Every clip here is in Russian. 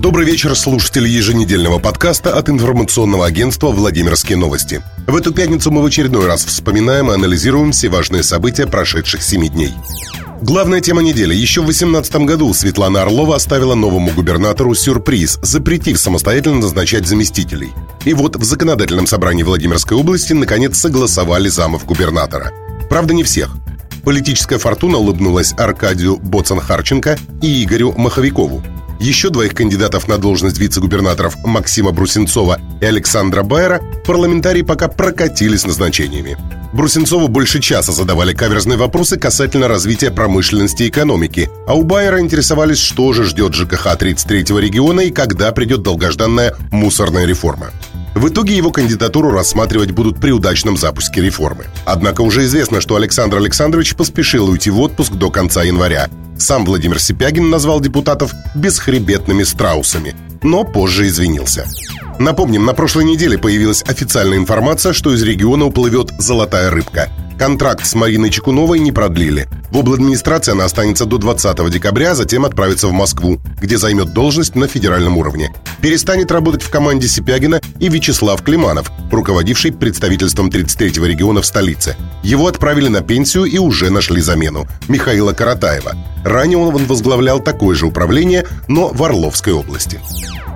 Добрый вечер, слушатели еженедельного подкаста от информационного агентства «Владимирские новости». В эту пятницу мы в очередной раз вспоминаем и анализируем все важные события прошедших семи дней. Главная тема недели. Еще в 2018 году Светлана Орлова оставила новому губернатору сюрприз, запретив самостоятельно назначать заместителей. И вот в законодательном собрании Владимирской области наконец согласовали замов губернатора. Правда, не всех. Политическая фортуна улыбнулась Аркадию Боцан-Харченко и Игорю Маховикову. Еще двоих кандидатов на должность вице-губернаторов Максима Брусенцова и Александра Байера парламентарии пока прокатили с назначениями. Брусенцову больше часа задавали каверзные вопросы касательно развития промышленности и экономики, а у Байера интересовались, что же ждет ЖКХ 33-го региона и когда придет долгожданная мусорная реформа. В итоге его кандидатуру рассматривать будут при удачном запуске реформы. Однако уже известно, что Александр Александрович поспешил уйти в отпуск до конца января. Сам Владимир Сипягин назвал депутатов «бесхребетными страусами», но позже извинился. Напомним, на прошлой неделе появилась официальная информация, что из региона уплывет «золотая рыбка». Контракт с Мариной Чекуновой не продлили. В обладминистрации она останется до 20 декабря, а затем отправится в Москву, где займет должность на федеральном уровне. Перестанет работать в команде Сипягина и Вячеслав Климанов, руководивший представительством 33-го региона в столице. Его отправили на пенсию и уже нашли замену – Михаила Каратаева. Ранее он возглавлял такое же управление, но в Орловской области.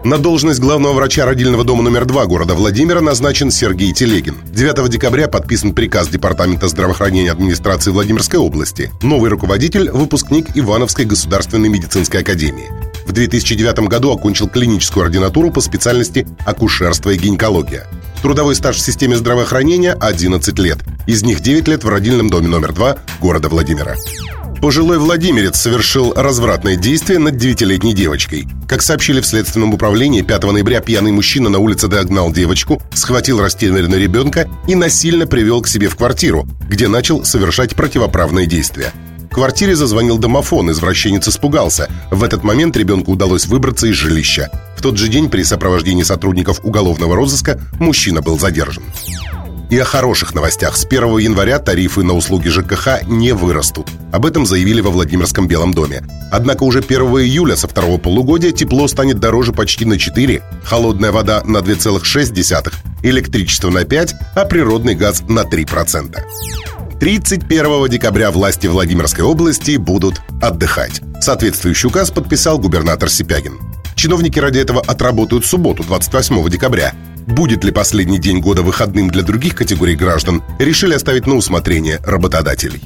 На должность главного врача родильного дома номер 2 города Владимира назначен Сергей Телегин. 9 декабря подписан приказ Департамента здравоохранения администрации Владимирской области. Новый руководитель – выпускник Ивановской государственной медицинской академии. В 2009 году окончил клиническую ординатуру по специальности акушерство и гинекология. Трудовой стаж в системе здравоохранения – 11 лет. Из них 9 лет в родильном доме номер 2 города Владимира. Пожилой Владимирец совершил развратное действие над девятилетней девочкой. Как сообщили в Следственном управлении, 5 ноября пьяный мужчина на улице догнал девочку, схватил растерянного ребенка и насильно привел к себе в квартиру, где начал совершать противоправные действия. Квартире зазвонил домофон, извращенец испугался. В этот момент ребенку удалось выбраться из жилища. В тот же день при сопровождении сотрудников уголовного розыска мужчина был задержан. И о хороших новостях. С 1 января тарифы на услуги ЖКХ не вырастут. Об этом заявили во Владимирском Белом доме. Однако уже 1 июля со второго полугодия тепло станет дороже почти на 4, холодная вода на 2,6, электричество на 5, а природный газ на 3%. 31 декабря власти Владимирской области будут отдыхать. Соответствующий указ подписал губернатор Сипягин. Чиновники ради этого отработают субботу, 28 декабря. Будет ли последний день года выходным для других категорий граждан, решили оставить на усмотрение работодателей.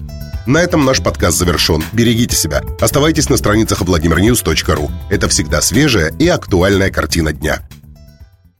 На этом наш подкаст завершен. Берегите себя. Оставайтесь на страницах vladimirnews.ru. Это всегда свежая и актуальная картина дня.